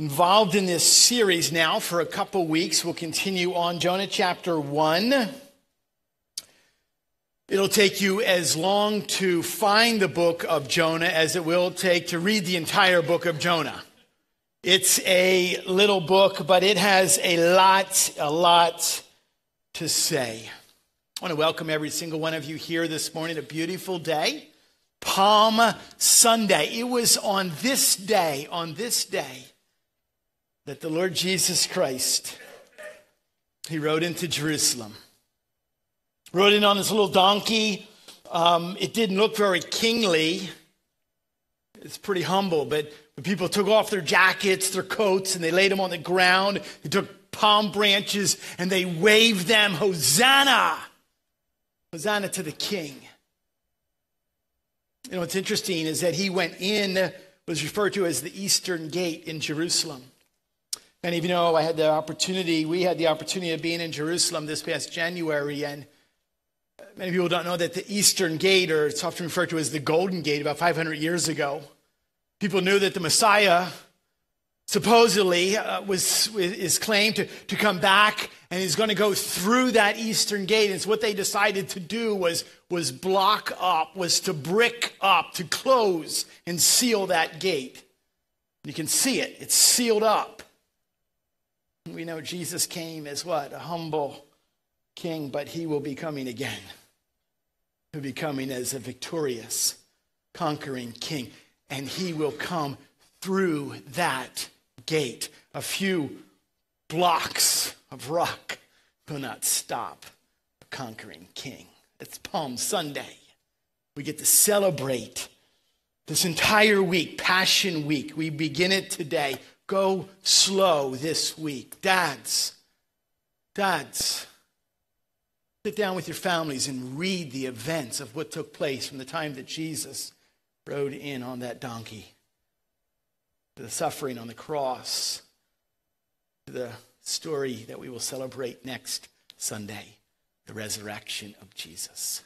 involved in this series now for a couple weeks. We'll continue on Jonah chapter 1. It'll take you as long to find the book of Jonah as it will take to read the entire book of Jonah. It's a little book, but it has a lot, a lot to say. I want to welcome every single one of you here this morning. A beautiful day, Palm Sunday. It was on this day, on this day, that the Lord Jesus Christ, he rode into Jerusalem. Rode in on his little donkey. Um, it didn't look very kingly. It's pretty humble, but people took off their jackets, their coats, and they laid them on the ground. They took palm branches and they waved them, Hosanna! Hosanna to the King. You know, what's interesting is that he went in, was referred to as the Eastern Gate in Jerusalem. Many of you know I had the opportunity, we had the opportunity of being in Jerusalem this past January, and many people don't know that the Eastern Gate, or it's often referred to as the Golden Gate, about 500 years ago, people knew that the Messiah supposedly uh, was is claimed to, to come back and he's going to go through that eastern gate. And so what they decided to do was was block up was to brick up to close and seal that gate. You can see it. It's sealed up we know jesus came as what a humble king but he will be coming again he'll be coming as a victorious conquering king and he will come through that gate. A few blocks of rock will not stop a conquering king. It's Palm Sunday. We get to celebrate this entire week, Passion Week. We begin it today. Go slow this week. Dads, dads, sit down with your families and read the events of what took place from the time that Jesus rode in on that donkey to the suffering on the cross, to the story that we will celebrate next Sunday, the resurrection of Jesus.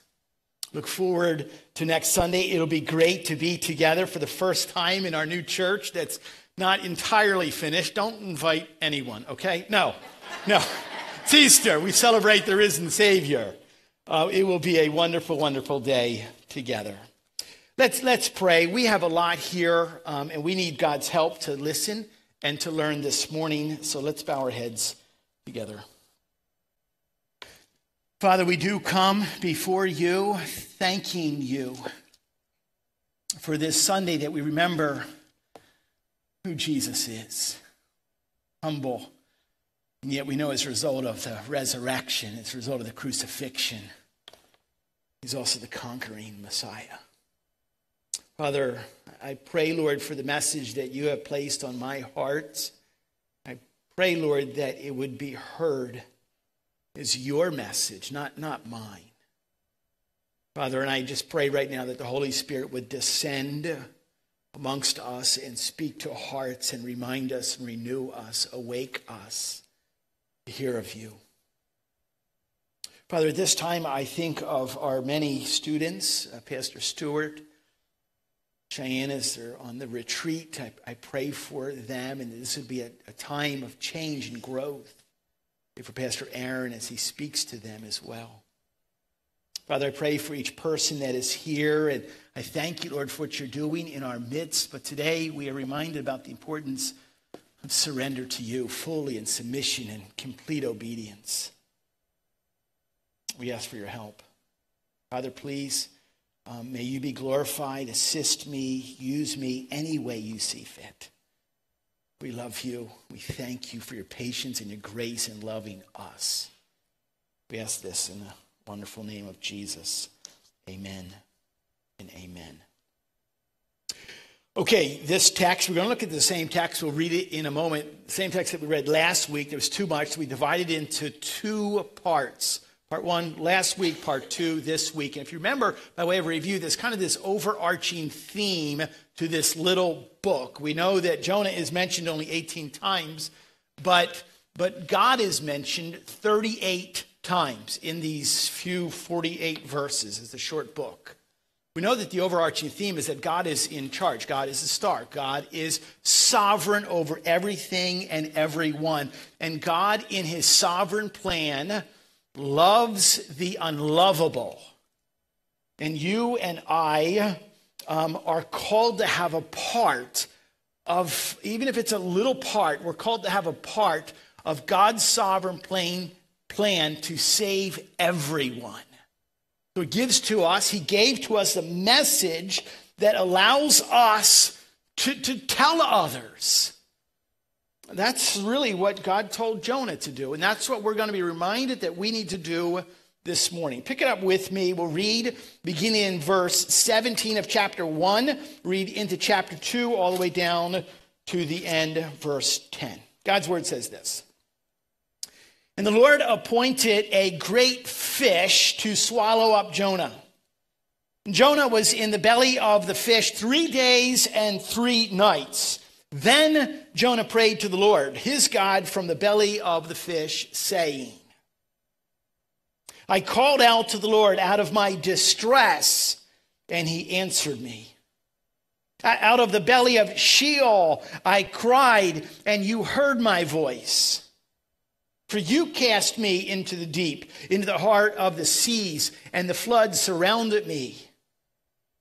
Look forward to next Sunday. It'll be great to be together for the first time in our new church that's not entirely finished. Don't invite anyone, okay? No, no. It's Easter. We celebrate the risen Savior. Uh, it will be a wonderful, wonderful day together. Let's, let's pray. We have a lot here, um, and we need God's help to listen and to learn this morning. So let's bow our heads together. Father, we do come before you, thanking you for this Sunday that we remember who Jesus is. Humble, and yet we know as a result of the resurrection, as a result of the crucifixion, he's also the conquering Messiah. Father, I pray, Lord, for the message that you have placed on my heart. I pray, Lord, that it would be heard as your message, not, not mine. Father, and I just pray right now that the Holy Spirit would descend amongst us and speak to hearts and remind us and renew us, awake us to hear of you. Father, at this time, I think of our many students, uh, Pastor Stewart. Cheyenne as they're on the retreat. I, I pray for them, and this would be a, a time of change and growth. Pray for Pastor Aaron as he speaks to them as well. Father, I pray for each person that is here, and I thank you, Lord, for what you're doing in our midst. But today we are reminded about the importance of surrender to you fully in submission and complete obedience. We ask for your help. Father, please um, may you be glorified. Assist me. Use me any way you see fit. We love you. We thank you for your patience and your grace in loving us. We ask this in the wonderful name of Jesus. Amen and amen. Okay, this text, we're going to look at the same text. We'll read it in a moment. Same text that we read last week. There was too much. So we divided it into two parts. Part one last week, part two this week. And if you remember, by way of review, there's kind of this overarching theme to this little book. We know that Jonah is mentioned only 18 times, but, but God is mentioned 38 times in these few 48 verses. as a short book. We know that the overarching theme is that God is in charge. God is the star. God is sovereign over everything and everyone. And God, in his sovereign plan, loves the unlovable. And you and I um, are called to have a part of, even if it's a little part, we're called to have a part of God's sovereign plan, plan to save everyone. So he gives to us, he gave to us a message that allows us to, to tell others. That's really what God told Jonah to do. And that's what we're going to be reminded that we need to do this morning. Pick it up with me. We'll read beginning in verse 17 of chapter 1, read into chapter 2, all the way down to the end, verse 10. God's word says this And the Lord appointed a great fish to swallow up Jonah. Jonah was in the belly of the fish three days and three nights. Then Jonah prayed to the Lord, his God, from the belly of the fish, saying, I called out to the Lord out of my distress, and he answered me. Out of the belly of Sheol I cried, and you heard my voice. For you cast me into the deep, into the heart of the seas, and the floods surrounded me.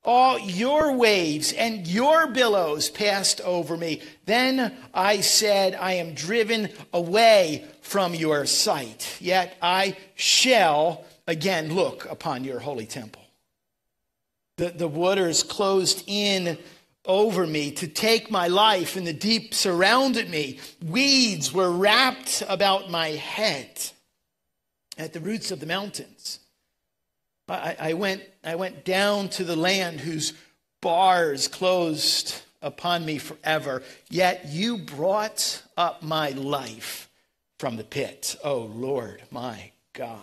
All your waves and your billows passed over me. Then I said, I am driven away from your sight, yet I shall again look upon your holy temple. The, the waters closed in over me to take my life, and the deep surrounded me. Weeds were wrapped about my head at the roots of the mountains. I, I, went, I went down to the land whose bars closed upon me forever, yet you brought up my life from the pit, oh Lord my God.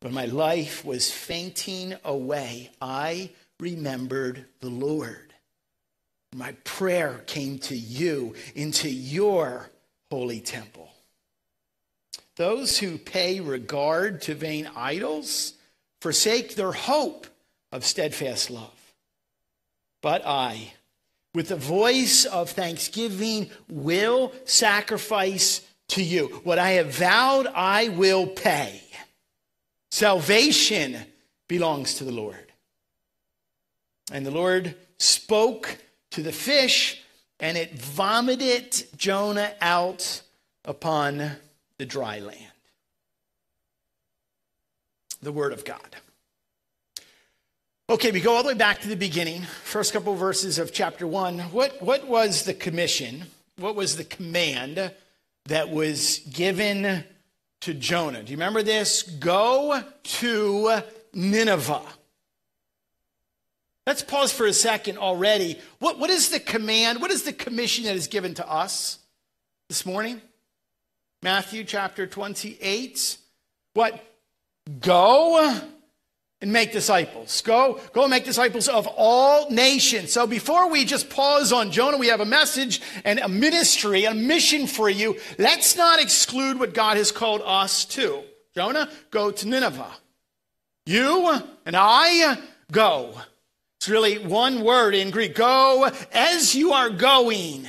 When my life was fainting away, I remembered the Lord. My prayer came to you into your holy temple. Those who pay regard to vain idols forsake their hope of steadfast love. But I, with the voice of thanksgiving, will sacrifice to you. What I have vowed, I will pay. Salvation belongs to the Lord. And the Lord spoke to the fish, and it vomited Jonah out upon the dry land. The Word of God. Okay, we go all the way back to the beginning, first couple of verses of chapter one. What, what was the commission? What was the command that was given to Jonah? Do you remember this? Go to Nineveh. Let's pause for a second already. What, what is the command? What is the commission that is given to us this morning? Matthew chapter 28. What? Go and make disciples. Go, go make disciples of all nations. So before we just pause on Jonah, we have a message and a ministry, a mission for you. Let's not exclude what God has called us to. Jonah, go to Nineveh. You and I, go. It's really one word in Greek. Go as you are going.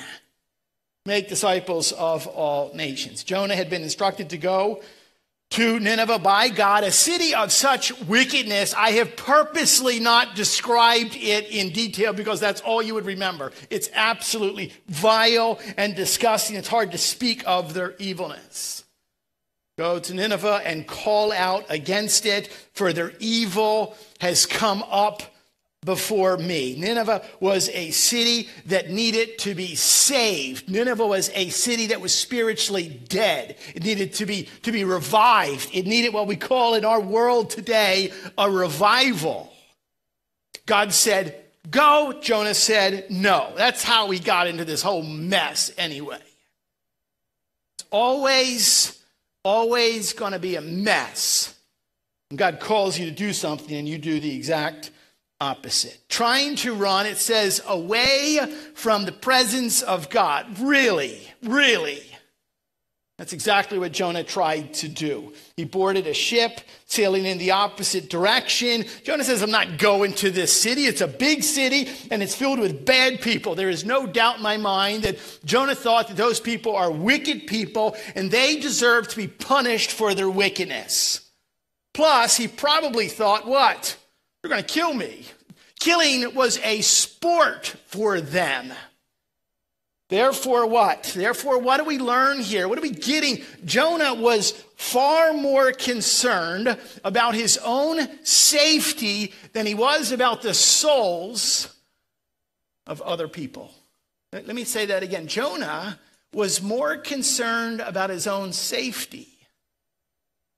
Make disciples of all nations. Jonah had been instructed to go to Nineveh by God, a city of such wickedness. I have purposely not described it in detail because that's all you would remember. It's absolutely vile and disgusting. It's hard to speak of their evilness. Go to Nineveh and call out against it, for their evil has come up before me. Nineveh was a city that needed to be saved. Nineveh was a city that was spiritually dead. It needed to be, to be revived. It needed what we call in our world today a revival. God said, Go. Jonah said, No. That's how we got into this whole mess anyway. It's always, always going to be a mess. And God calls you to do something and you do the exact opposite. Trying to run, it says, away from the presence of God. Really, really. That's exactly what Jonah tried to do. He boarded a ship sailing in the opposite direction. Jonah says, I'm not going to this city. It's a big city and it's filled with bad people. There is no doubt in my mind that Jonah thought that those people are wicked people and they deserve to be punished for their wickedness. Plus, he probably thought, what? They're going to kill me. Killing was a sport for them. Therefore, what? Therefore, what do we learn here? What are we getting? Jonah was far more concerned about his own safety than he was about the souls of other people. Let me say that again. Jonah was more concerned about his own safety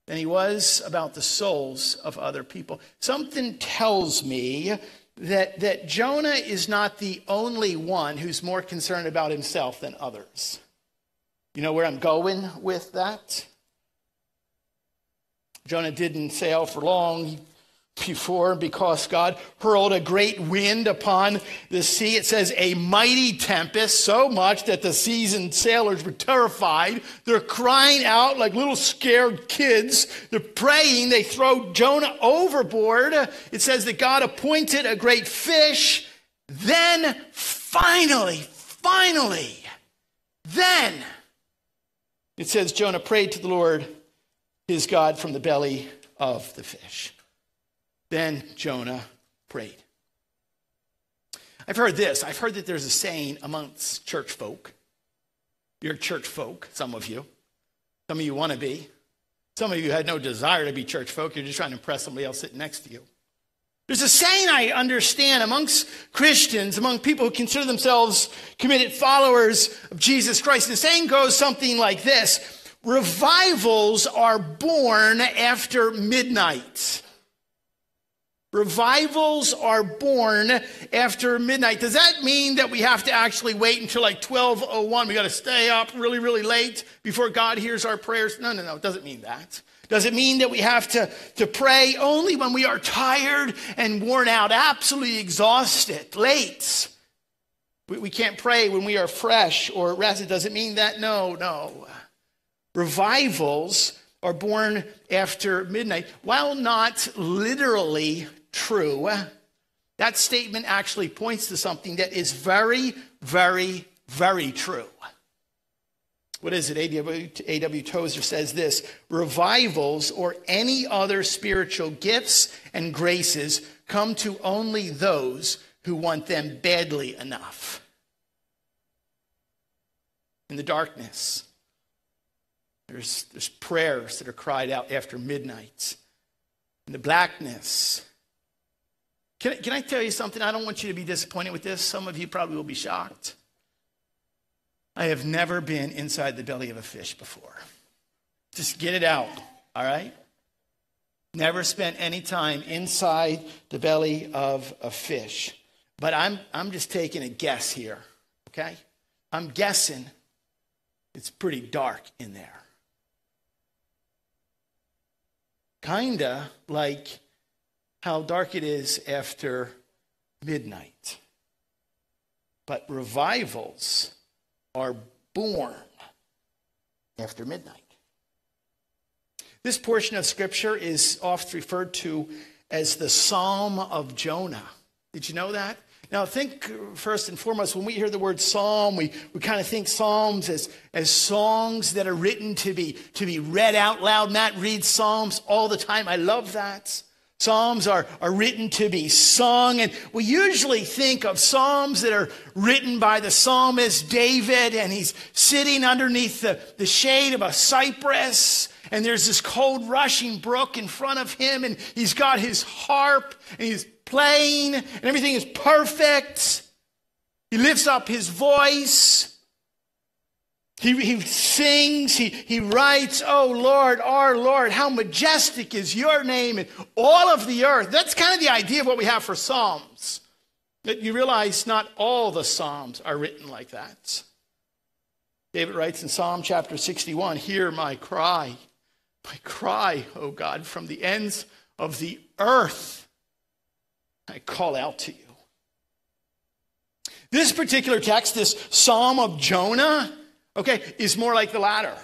than he was about the souls of other people. Something tells me that, that Jonah is not the only one who's more concerned about himself than others. You know where I'm going with that? Jonah didn't sail for long before because God hurled a great wind upon the sea. It says a mighty tempest, so much that the seasoned sailors were terrified. They're crying out like little scared kids. They're praying. They throw Jonah overboard. It says that God appointed a great fish. Then finally, finally, then it says Jonah prayed to the Lord his God from the belly of the fish. Then Jonah prayed. I've heard this. I've heard that there's a saying amongst church folk. You're church folk, some of you. Some of you want to be. Some of you had no desire to be church folk. You're just trying to impress somebody else sitting next to you. There's a saying I understand amongst Christians, among people who consider themselves committed followers of Jesus Christ. The saying goes something like this Revivals are born after midnight. Revivals are born after midnight. Does that mean that we have to actually wait until like 1201? We got to stay up really, really late before God hears our prayers? No, no, no. It doesn't mean that. Does it mean that we have to, to pray only when we are tired and worn out, absolutely exhausted, late? We, we can't pray when we are fresh or rested. Does it mean that? No, no. Revivals are born after midnight. While not literally true, that statement actually points to something that is very, very, very true. What is it? A.W. Tozer says this Revivals or any other spiritual gifts and graces come to only those who want them badly enough. In the darkness, there's, there's prayers that are cried out after midnight. In the blackness, can, can I tell you something? I don't want you to be disappointed with this. Some of you probably will be shocked. I have never been inside the belly of a fish before. Just get it out, all right? Never spent any time inside the belly of a fish. But I'm, I'm just taking a guess here, okay? I'm guessing it's pretty dark in there. Kinda like how dark it is after midnight. But revivals are born after midnight. This portion of Scripture is oft referred to as the Psalm of Jonah. Did you know that? Now, think first and foremost, when we hear the word psalm, we, we kind of think psalms as, as songs that are written to be, to be read out loud. Matt reads psalms all the time. I love that. Psalms are, are written to be sung, and we usually think of psalms that are written by the psalmist David, and he's sitting underneath the, the shade of a cypress, and there's this cold rushing brook in front of him, and he's got his harp, and he's playing, and everything is perfect. He lifts up his voice. He, he sings, he, he writes, Oh Lord, our Lord, how majestic is your name in all of the earth. That's kind of the idea of what we have for Psalms. That you realize not all the Psalms are written like that. David writes in Psalm chapter 61 Hear my cry, my cry, O God, from the ends of the earth. I call out to you. This particular text, this Psalm of Jonah, okay, is more like the latter.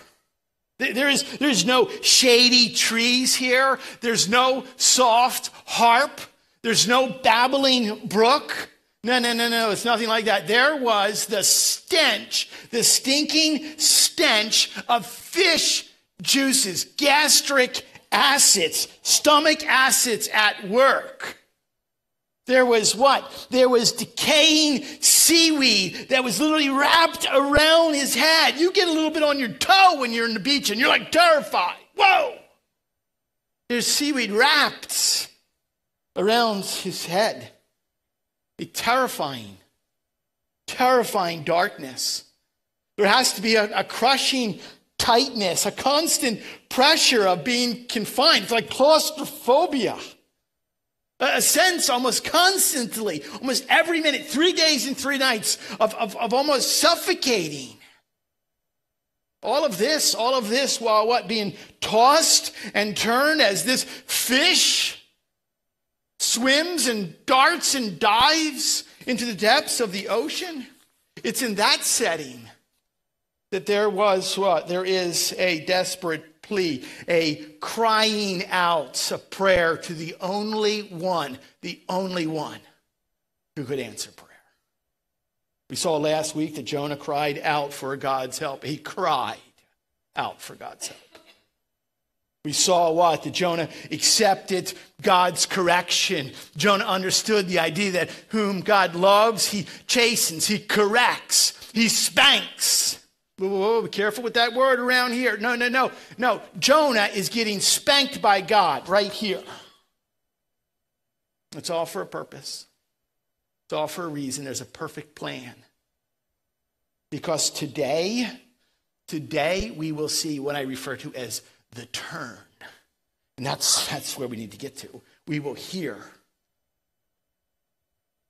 There is, there's no shady trees here. There's no soft harp. There's no babbling brook. No, no, no, no. It's nothing like that. There was the stench, the stinking stench of fish juices, gastric acids, stomach acids at work. There was what? There was decaying seaweed that was literally wrapped around his head. You get a little bit on your toe when you're in the beach and you're like terrified. Whoa! There's seaweed wrapped around his head. A terrifying, terrifying darkness. There has to be a, a crushing tightness, a constant pressure of being confined. It's like claustrophobia a sense almost constantly, almost every minute, three days and three nights of, of, of, almost suffocating. All of this, all of this while what? Being tossed and turned as this fish swims and darts and dives into the depths of the ocean. It's in that setting that there was what? There is a desperate plea, a crying out, a prayer to the only one, the only one who could answer prayer. We saw last week that Jonah cried out for God's help. He cried out for God's help. We saw what? That Jonah accepted God's correction. Jonah understood the idea that whom God loves, he chastens, he corrects, he spanks. Whoa, whoa, whoa, be careful with that word around here. No, no, no. No, Jonah is getting spanked by God right here. It's all for a purpose, it's all for a reason. There's a perfect plan. Because today, today we will see what I refer to as the turn. And that's, that's where we need to get to. We will hear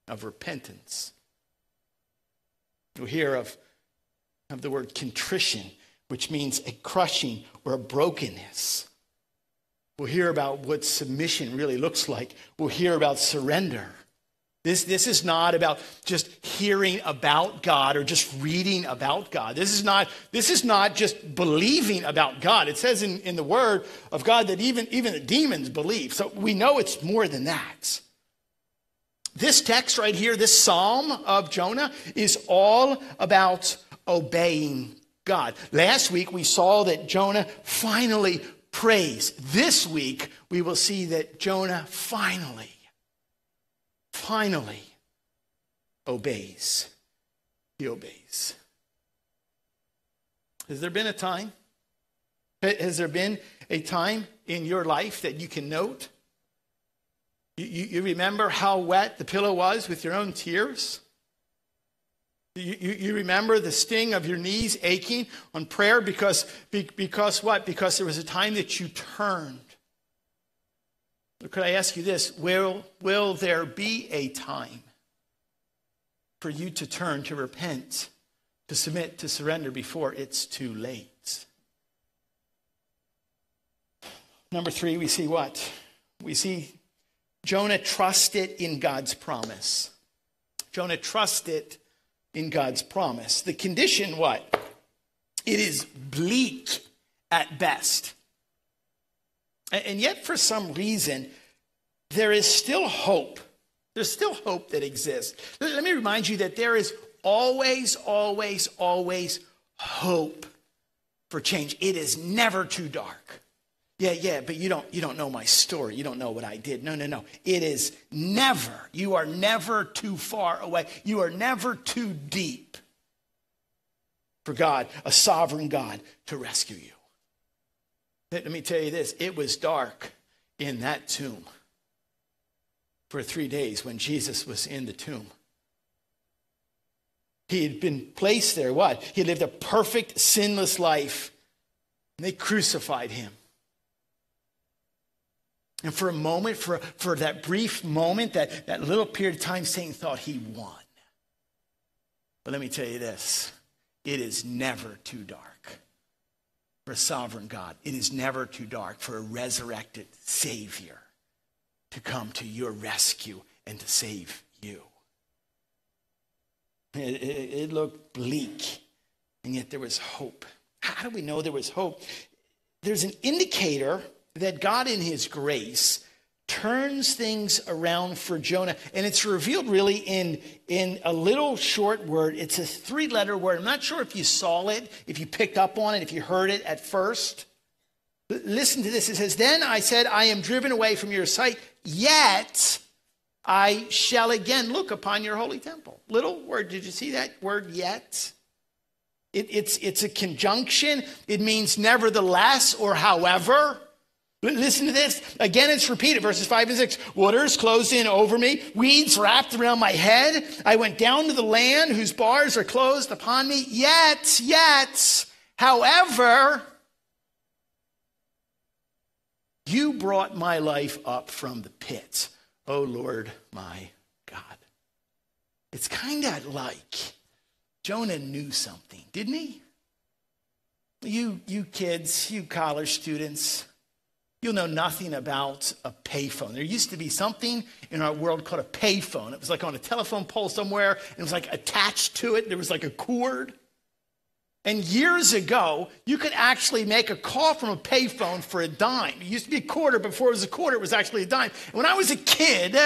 of repentance. We'll hear of of the word contrition, which means a crushing or a brokenness. We'll hear about what submission really looks like. We'll hear about surrender. This, this is not about just hearing about God or just reading about God. This is not, this is not just believing about God. It says in, in the word of God that even, even the demons believe. So we know it's more than that. This text right here, this psalm of Jonah, is all about obeying God. Last week we saw that Jonah finally prays. This week we will see that Jonah finally, finally obeys. He obeys. Has there been a time? Has there been a time in your life that you can note? You, you, you remember how wet the pillow was with your own tears? You, you, remember the sting of your knees aching on prayer because, because what? Because there was a time that you turned. Could I ask you this? Will, will there be a time for you to turn, to repent, to submit, to surrender before it's too late? Number three, we see what? We see Jonah trusted in God's promise. Jonah trusted in God's promise. The condition, what? It is bleak at best. And yet, for some reason, there is still hope. There's still hope that exists. Let me remind you that there is always, always, always hope for change. It is never too dark. Yeah, yeah, but you don't you don't know my story. You don't know what I did. No, no, no. It is never. You are never too far away. You are never too deep for God, a sovereign God to rescue you. Let me tell you this, it was dark in that tomb for 3 days when Jesus was in the tomb. He had been placed there what? He lived a perfect sinless life. And they crucified him. And for a moment, for, for that brief moment, that, that little period of time, Satan thought he won. But let me tell you this it is never too dark for a sovereign God. It is never too dark for a resurrected Savior to come to your rescue and to save you. It, it, it looked bleak, and yet there was hope. How do we know there was hope? there's an indicator that God, in his grace, turns things around for Jonah. And it's revealed really in, in a little short word. It's a three letter word. I'm not sure if you saw it, if you picked up on it, if you heard it at first. L- listen to this. It says, Then I said, I am driven away from your sight, yet I shall again look upon your holy temple. Little word. Did you see that word yet? It, it's, it's a conjunction. It means nevertheless or however. Listen to this. Again, it's repeated, verses 5 and 6. Waters closed in over me, weeds wrapped around my head. I went down to the land whose bars are closed upon me. Yet, yet, however, you brought my life up from the pit, O Lord my God. It's kind of like Jonah knew something, didn't he? You, you kids, you college students, You'll know nothing about a payphone. There used to be something in our world called a payphone. It was like on a telephone pole somewhere, and it was like attached to it. There was like a cord. And years ago, you could actually make a call from a payphone for a dime. It used to be a quarter. Before it was a quarter, it was actually a dime. And when I was a kid,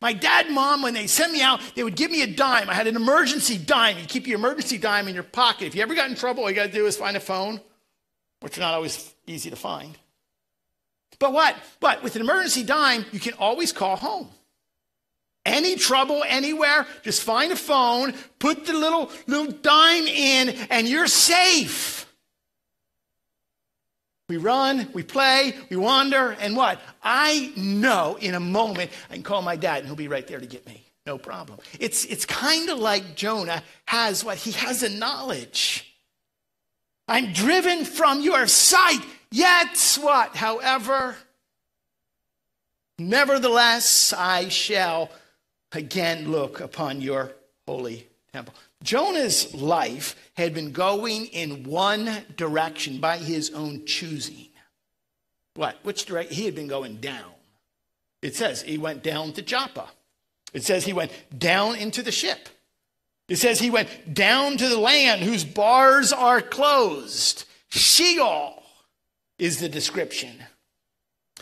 my dad and mom, when they sent me out, they would give me a dime. I had an emergency dime. You keep your emergency dime in your pocket. If you ever got in trouble, all you got to do is find a phone, which are not always easy to find. But what? But with an emergency dime, you can always call home. Any trouble anywhere, just find a phone, put the little little dime in, and you're safe. We run, we play, we wander, and what? I know in a moment I can call my dad and he'll be right there to get me. No problem. It's, it's kind of like Jonah has what? He has a knowledge. I'm driven from your sight. Yet what? However, nevertheless, I shall again look upon your holy temple. Jonah's life had been going in one direction by his own choosing. What? Which direction? He had been going down. It says he went down to Joppa. It says he went down into the ship. It says he went down to the land whose bars are closed. Sheol is the description.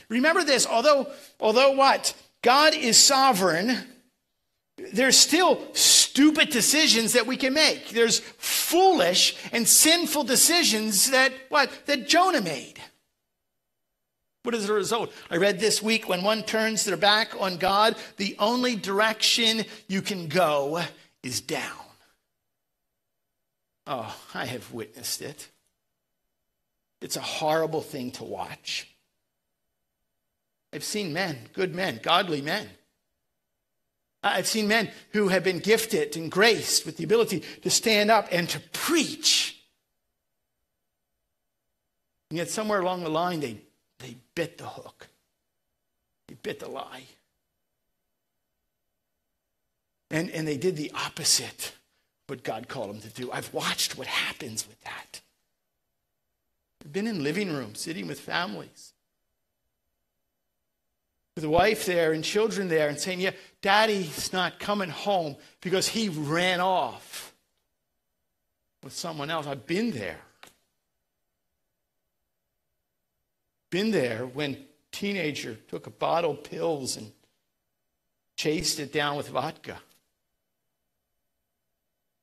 Remember this, although, although what? God is sovereign, there's still stupid decisions that we can make. There's foolish and sinful decisions that what? That Jonah made. What is the result? I read this week when one turns their back on God, the only direction you can go is down. Oh, I have witnessed it. It's a horrible thing to watch. I've seen men, good men, godly men. I've seen men who have been gifted and graced with the ability to stand up and to preach. And yet, somewhere along the line, they, they bit the hook, they bit the lie. And, and they did the opposite of what God called them to do. I've watched what happens with that. Been in living rooms, sitting with families, with a wife there and children there, and saying, Yeah, daddy's not coming home because he ran off with someone else. I've been there. Been there when teenager took a bottle of pills and chased it down with vodka.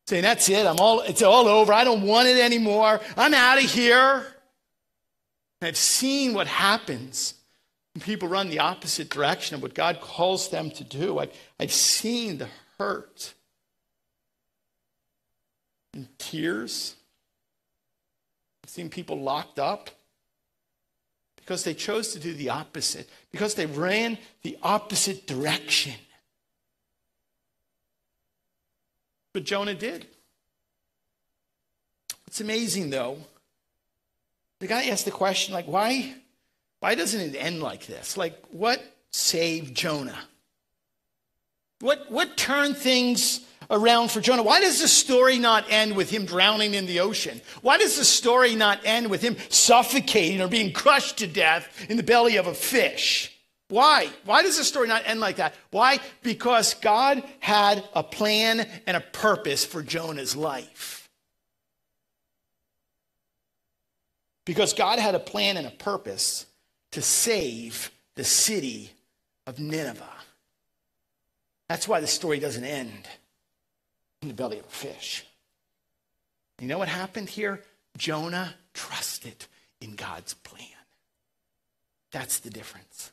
Saying, that's it, I'm all, it's all over, I don't want it anymore, I'm out of here. I've seen what happens when people run the opposite direction of what God calls them to do. I've, I've seen the hurt and tears. I've seen people locked up because they chose to do the opposite, because they ran the opposite direction. But Jonah did. It's amazing, though, the guy asked the question, like, why, why doesn't it end like this? Like, what saved Jonah? What, what turned things around for Jonah? Why does the story not end with him drowning in the ocean? Why does the story not end with him suffocating or being crushed to death in the belly of a fish? Why? Why does the story not end like that? Why? Because God had a plan and a purpose for Jonah's life. Because God had a plan and a purpose to save the city of Nineveh. That's why the story doesn't end in the belly of a fish. You know what happened here? Jonah trusted in God's plan. That's the difference.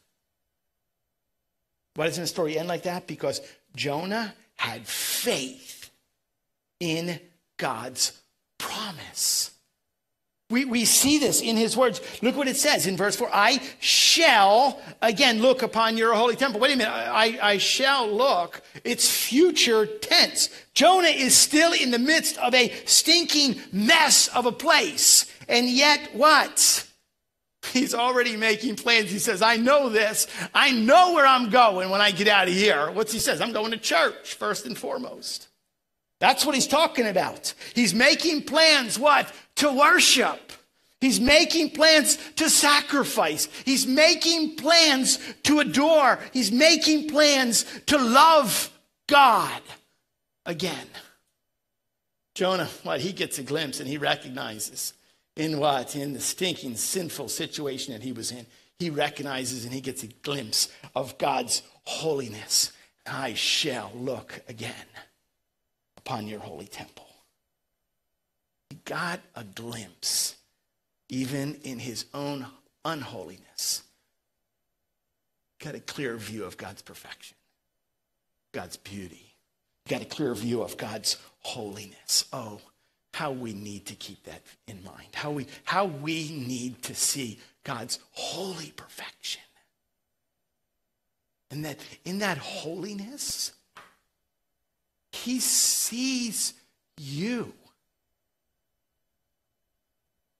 Why doesn't the story end like that? Because Jonah had faith in God's promise. We, we see this in his words. Look what it says in verse 4 I shall again look upon your holy temple. Wait a minute. I, I shall look. It's future tense. Jonah is still in the midst of a stinking mess of a place. And yet, what? He's already making plans. He says, I know this. I know where I'm going when I get out of here. What's he says? I'm going to church, first and foremost. That's what he's talking about. He's making plans, what? To worship. He's making plans to sacrifice. He's making plans to adore. He's making plans to love God again. Jonah, what? He gets a glimpse and he recognizes in what? In the stinking, sinful situation that he was in. He recognizes and he gets a glimpse of God's holiness. I shall look again upon your holy temple. He got a glimpse, even in his own unholiness. Got a clear view of God's perfection, God's beauty. Got a clear view of God's holiness. Oh, how we need to keep that in mind. How we, how we need to see God's holy perfection. And that in that holiness, he sees you.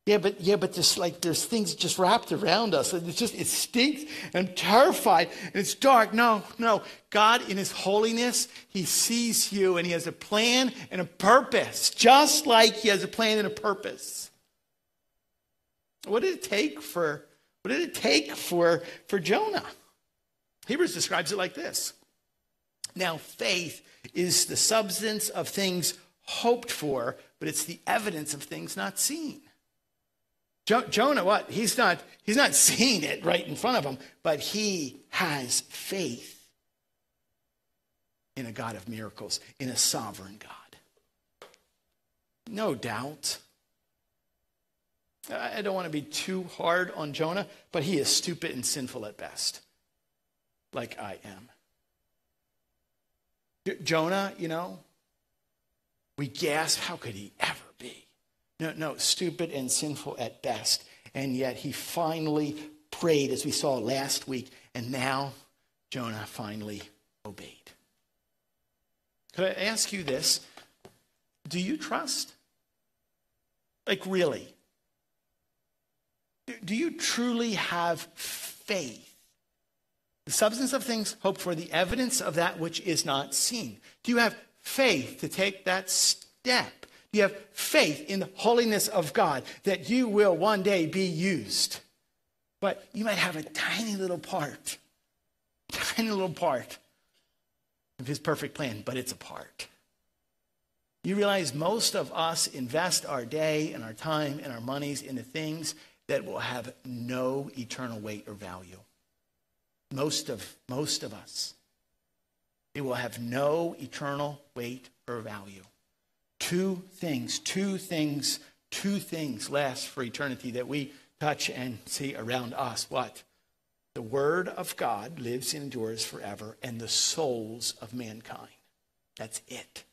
Yeah, but yeah, but there's like there's things just wrapped around us. And it's just it stinks and I'm terrified and it's dark. No, no. God in his holiness, he sees you and he has a plan and a purpose, just like he has a plan and a purpose. What did it take for what did it take for, for Jonah? Hebrews describes it like this. Now, faith is the substance of things hoped for, but it's the evidence of things not seen. Jo- Jonah, what? He's not, he's not seeing it right in front of him, but he has faith in a God of miracles, in a sovereign God. No doubt. I don't want to be too hard on Jonah, but he is stupid and sinful at best, like I am. Jonah, you know, we gasp, how could he ever be? No, no, stupid and sinful at best. And yet he finally prayed, as we saw last week, and now Jonah finally obeyed. Could I ask you this? Do you trust? Like, really? Do you truly have faith the substance of things hoped for, the evidence of that which is not seen. Do you have faith to take that step? Do you have faith in the holiness of God that you will one day be used? But you might have a tiny little part, tiny little part of his perfect plan, but it's a part. You realize most of us invest our day and our time and our monies into things that will have no eternal weight or value. Most of, most of us. It will have no eternal weight or value. Two things, two things, two things last for eternity that we touch and see around us. What? The Word of God lives and endures forever, and the souls of mankind. That's it.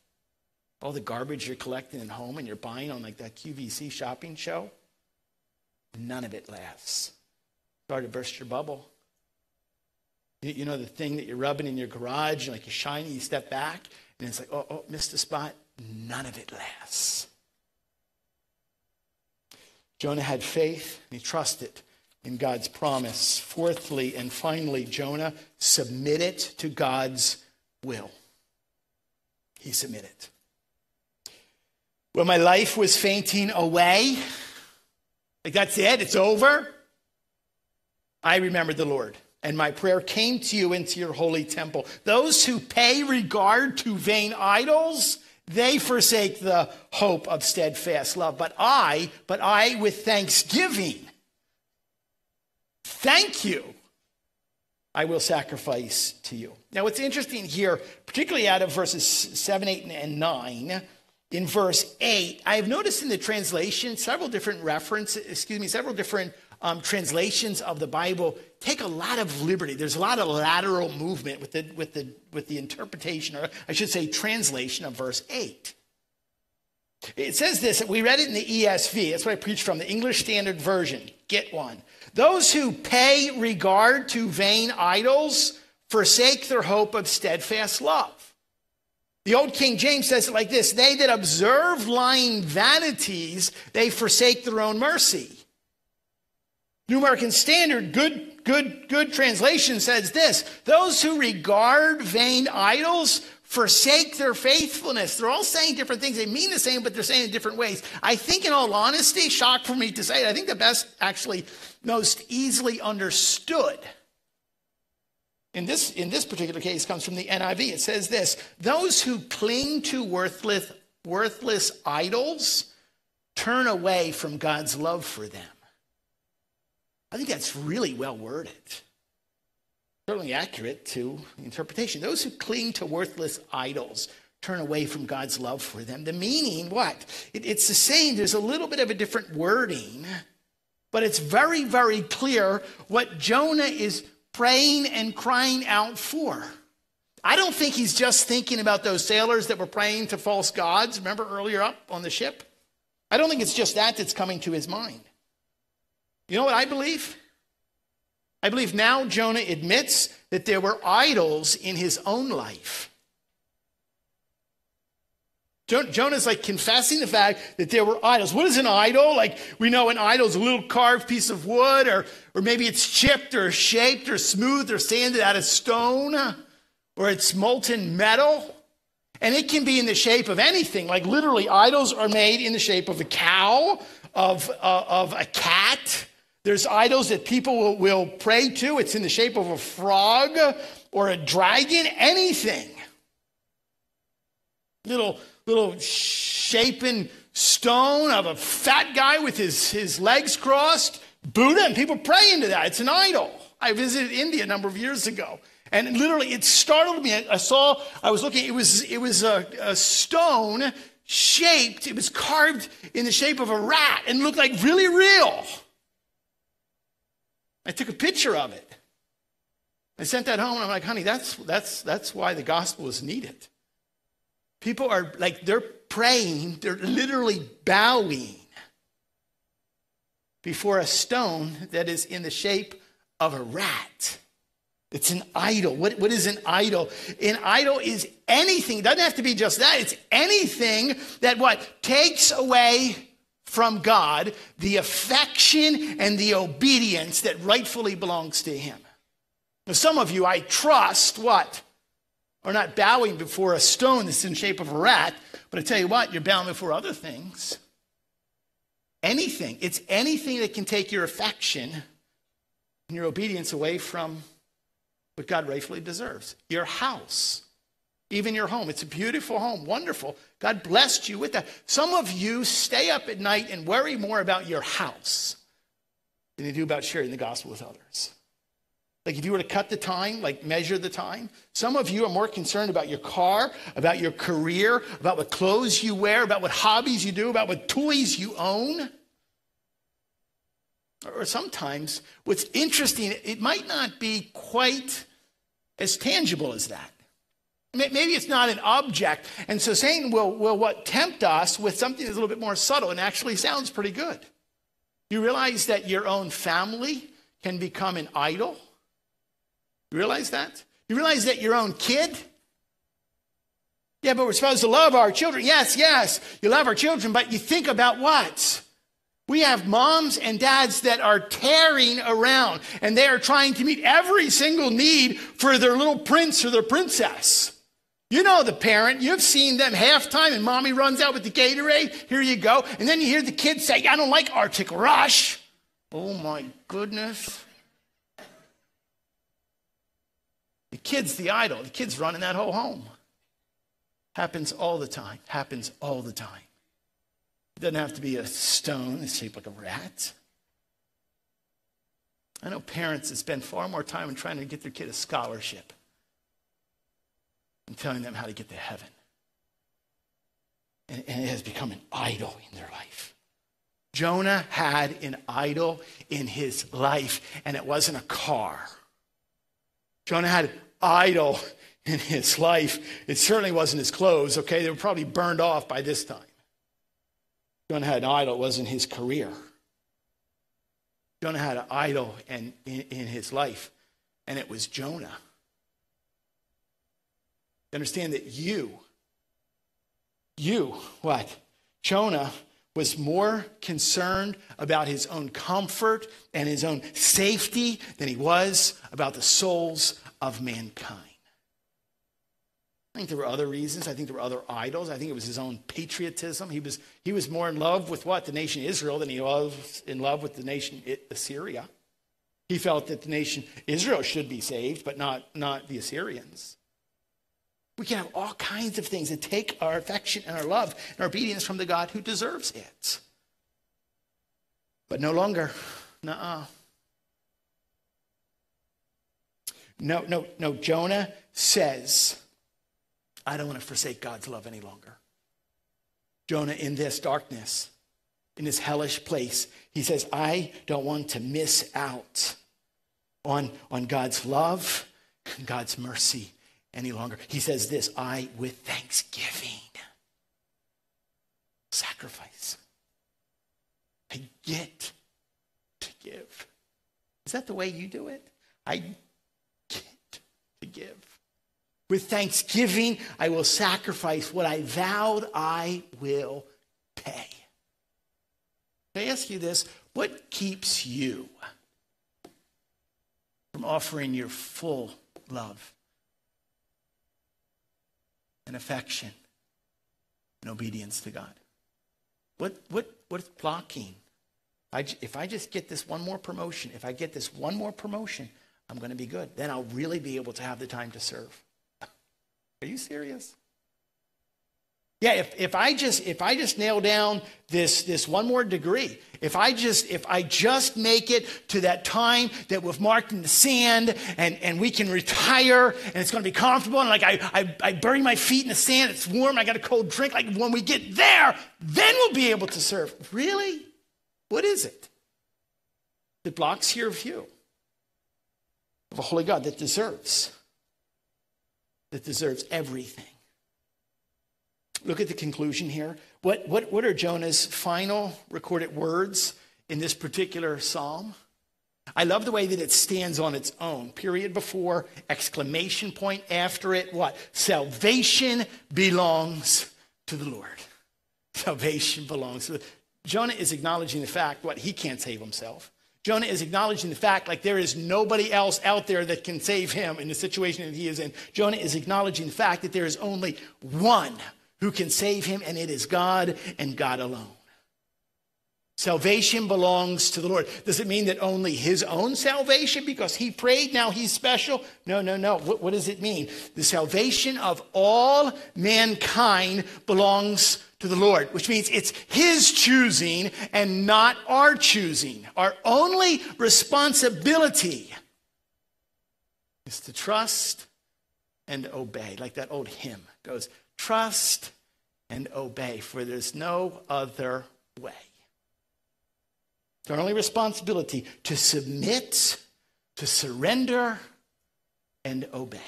All the garbage you're collecting at home and you're buying on like that QVC shopping show, none of it lasts. sorry to burst your bubble. You know, the thing that you're rubbing in your garage, like you're shiny, you step back, and it's like, oh, oh, missed a spot. None of it lasts. Jonah had faith, and he trusted in God's promise. Fourthly and finally, Jonah submitted to God's will. He submitted. When my life was fainting away, like that's it, it's over, I remembered the Lord and my prayer came to you into your holy temple. Those who pay regard to vain idols they forsake the hope of steadfast love. But I, but I with thanksgiving, thank you, I will sacrifice to you. Now, what's interesting here, particularly out of verses 7, 8, and 9, in verse 8, I have noticed in the translation several different references, excuse me, several different um, translations of the Bible take a lot of liberty. There's a lot of lateral movement with the, with the, with the interpretation, or I should say, translation of verse 8. It says this, we read it in the ESV. That's what I preach from, the English Standard Version. Get one. Those who pay regard to vain idols forsake their hope of steadfast love. The old King James says it like this They that observe lying vanities, they forsake their own mercy. New American Standard, good, good, good translation says this Those who regard vain idols forsake their faithfulness. They're all saying different things. They mean the same, but they're saying in different ways. I think, in all honesty, shock for me to say it, I think the best, actually, most easily understood in this, in this particular case comes from the NIV. It says this Those who cling to worthless, worthless idols turn away from God's love for them. I think that's really well worded. Certainly accurate to interpretation. Those who cling to worthless idols turn away from God's love for them. The meaning, what? It, it's the same. There's a little bit of a different wording, but it's very, very clear what Jonah is praying and crying out for. I don't think he's just thinking about those sailors that were praying to false gods, remember earlier up on the ship? I don't think it's just that that's coming to his mind. You know what I believe? I believe now Jonah admits that there were idols in his own life. Jonah's like confessing the fact that there were idols. What is an idol? Like we know an idol is a little carved piece of wood, or, or maybe it's chipped or shaped or smoothed or sanded out of stone, or it's molten metal. And it can be in the shape of anything. Like literally, idols are made in the shape of a cow, of, uh, of a cat, there's idols that people will, will pray to. It's in the shape of a frog or a dragon, anything. Little, little shapen stone of a fat guy with his, his legs crossed. Buddha, and people pray into that. It's an idol. I visited India a number of years ago. And literally, it startled me. I saw, I was looking, it was, it was a, a stone shaped, it was carved in the shape of a rat and looked like really real. I took a picture of it. I sent that home and I'm like, honey, that's, that's, that's why the gospel is needed. People are like, they're praying, they're literally bowing before a stone that is in the shape of a rat. It's an idol. What, what is an idol? An idol is anything. It doesn't have to be just that. It's anything that what takes away from God the affection and the obedience that rightfully belongs to Him. Now, some of you, I trust, what? Are not bowing before a stone that's in shape of a rat, but I tell you what, you're bowing before other things. Anything. It's anything that can take your affection and your obedience away from what God rightfully deserves. Your house even your home. It's a beautiful home, wonderful. God blessed you with that. Some of you stay up at night and worry more about your house than you do about sharing the gospel with others. Like if you were to cut the time, like measure the time, some of you are more concerned about your car, about your career, about what clothes you wear, about what hobbies you do, about what toys you own. Or sometimes what's interesting, it might not be quite as tangible as that. Maybe it's not an object. And so Satan will, will what tempt us with something that's a little bit more subtle and actually sounds pretty good. You realize that your own family can become an idol? You realize that? You realize that your own kid? Yeah, but we're supposed to love our children. Yes, yes, you love our children, but you think about what? We have moms and dads that are tearing around and they are trying to meet every single need for their little prince or their princess. You know the parent, you've seen them halftime and mommy runs out with the Gatorade. Here you go. And then you hear the kids say, I don't like Arctic Rush. Oh my goodness. The kid's the idol. The kid's running that whole home. Happens all the time. Happens all the time. It doesn't have to be a stone that's shaped like a rat. I know parents that spend far more time in trying to get their kid a scholarship than telling them how to get to heaven. And, and it has become an idol in their life. Jonah had an idol in his life, and it wasn't a car. Jonah had an idol in his life. It certainly wasn't his clothes, okay? They were probably burned off by this time. Jonah had an idol, it wasn't his career. Jonah had an idol in, in, in his life, and it was Jonah. Understand that you, you, what? Jonah was more concerned about his own comfort and his own safety than he was about the souls of mankind. I think there were other reasons. I think there were other idols. I think it was his own patriotism. He was, he was more in love with what? The nation Israel than he was in love with the nation Assyria. He felt that the nation Israel should be saved, but not, not the Assyrians. We can have all kinds of things that take our affection and our love and our obedience from the God who deserves it. But no longer. Nuh-uh. No, no, no. Jonah says, I don't want to forsake God's love any longer. Jonah, in this darkness, in this hellish place, he says, I don't want to miss out on, on God's love and God's mercy any longer. He says this I, with thanksgiving, sacrifice. I get to give. Is that the way you do it? I get to give. With thanksgiving, I will sacrifice what I vowed I will pay. I ask you this what keeps you from offering your full love and affection and obedience to God? What, what, what's blocking? I, if I just get this one more promotion, if I get this one more promotion, I'm going to be good. Then I'll really be able to have the time to serve. Are you serious? Yeah, if, if I just if I just nail down this this one more degree, if I just if I just make it to that time that we've marked in the sand and, and we can retire and it's gonna be comfortable and like I, I, I bury my feet in the sand, it's warm, I got a cold drink, like when we get there, then we'll be able to serve. Really? What is it? That blocks your view of a holy God that deserves that deserves everything. Look at the conclusion here. What, what, what are Jonah's final recorded words in this particular psalm? I love the way that it stands on its own. Period before, exclamation point after it. What? Salvation belongs to the Lord. Salvation belongs to the Jonah is acknowledging the fact what he can't save himself. Jonah is acknowledging the fact like there is nobody else out there that can save him in the situation that he is in. Jonah is acknowledging the fact that there is only one who can save him, and it is God and God alone. Salvation belongs to the Lord. Does it mean that only his own salvation because he prayed, now he's special? No, no, no. What, what does it mean? The salvation of all mankind belongs to the Lord, which means it's His choosing and not our choosing. Our only responsibility is to trust and obey, like that old hymn goes trust and obey, for there's no other way. It's our only responsibility to submit, to surrender, and obey.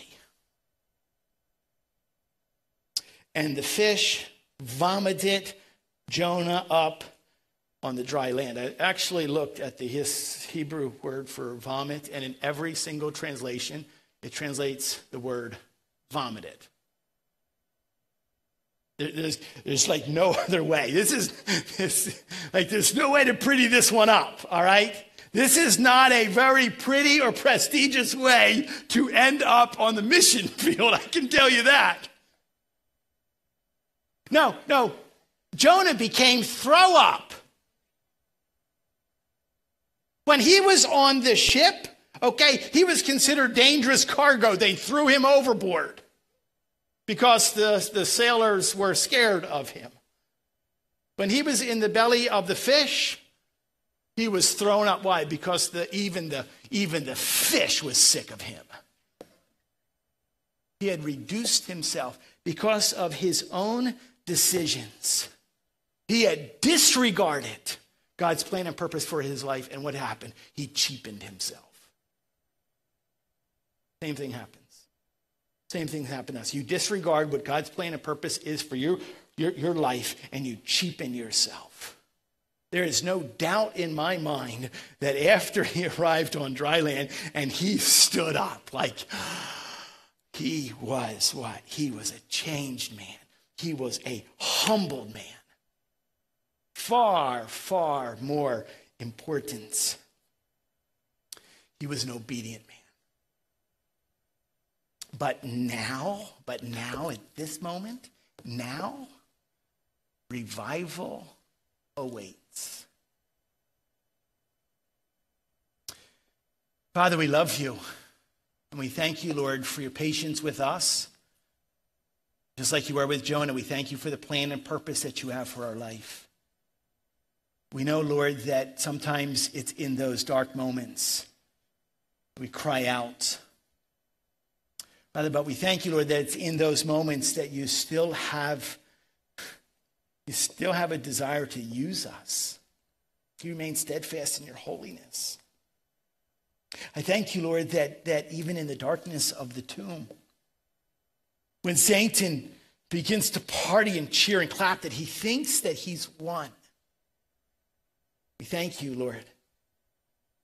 And the fish vomited Jonah up on the dry land. I actually looked at the Hebrew word for vomit, and in every single translation, it translates the word vomited. There's, there's like no other way. This is this, like there's no way to pretty this one up, all right? This is not a very pretty or prestigious way to end up on the mission field, I can tell you that. No, no. Jonah became throw up. When he was on the ship, okay, he was considered dangerous cargo. They threw him overboard. Because the, the sailors were scared of him. When he was in the belly of the fish, he was thrown up. Why? Because the, even, the, even the fish was sick of him. He had reduced himself because of his own decisions. He had disregarded God's plan and purpose for his life. And what happened? He cheapened himself. Same thing happens. Same thing happened to us. You disregard what God's plan and purpose is for your, your, your life and you cheapen yourself. There is no doubt in my mind that after he arrived on dry land and he stood up, like he was what? He was a changed man. He was a humbled man. Far, far more importance. He was an obedient man. But now, but now at this moment, now, revival awaits. Father, we love you. And we thank you, Lord, for your patience with us. Just like you are with Jonah, we thank you for the plan and purpose that you have for our life. We know, Lord, that sometimes it's in those dark moments we cry out Father, but we thank you, Lord, that it's in those moments that you still have you still have a desire to use us. You remain steadfast in your holiness. I thank you, Lord, that, that even in the darkness of the tomb, when Satan begins to party and cheer and clap, that he thinks that he's won. We thank you, Lord.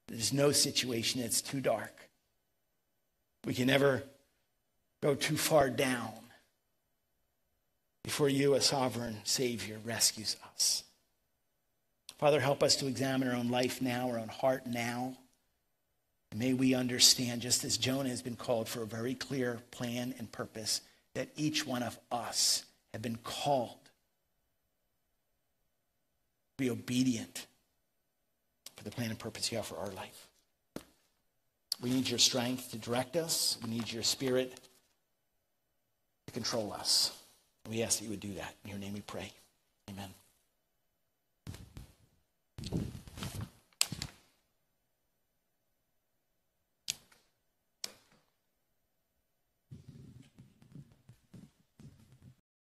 There's no situation that's too dark. We can never go too far down before you, a sovereign Savior, rescues us. Father, help us to examine our own life now, our own heart now. May we understand, just as Jonah has been called for a very clear plan and purpose, that each one of us have been called to be obedient for the plan and purpose you have for our life. We need your strength to direct us. We need your spirit to control us. We ask that you would do that. In your name we pray. Amen.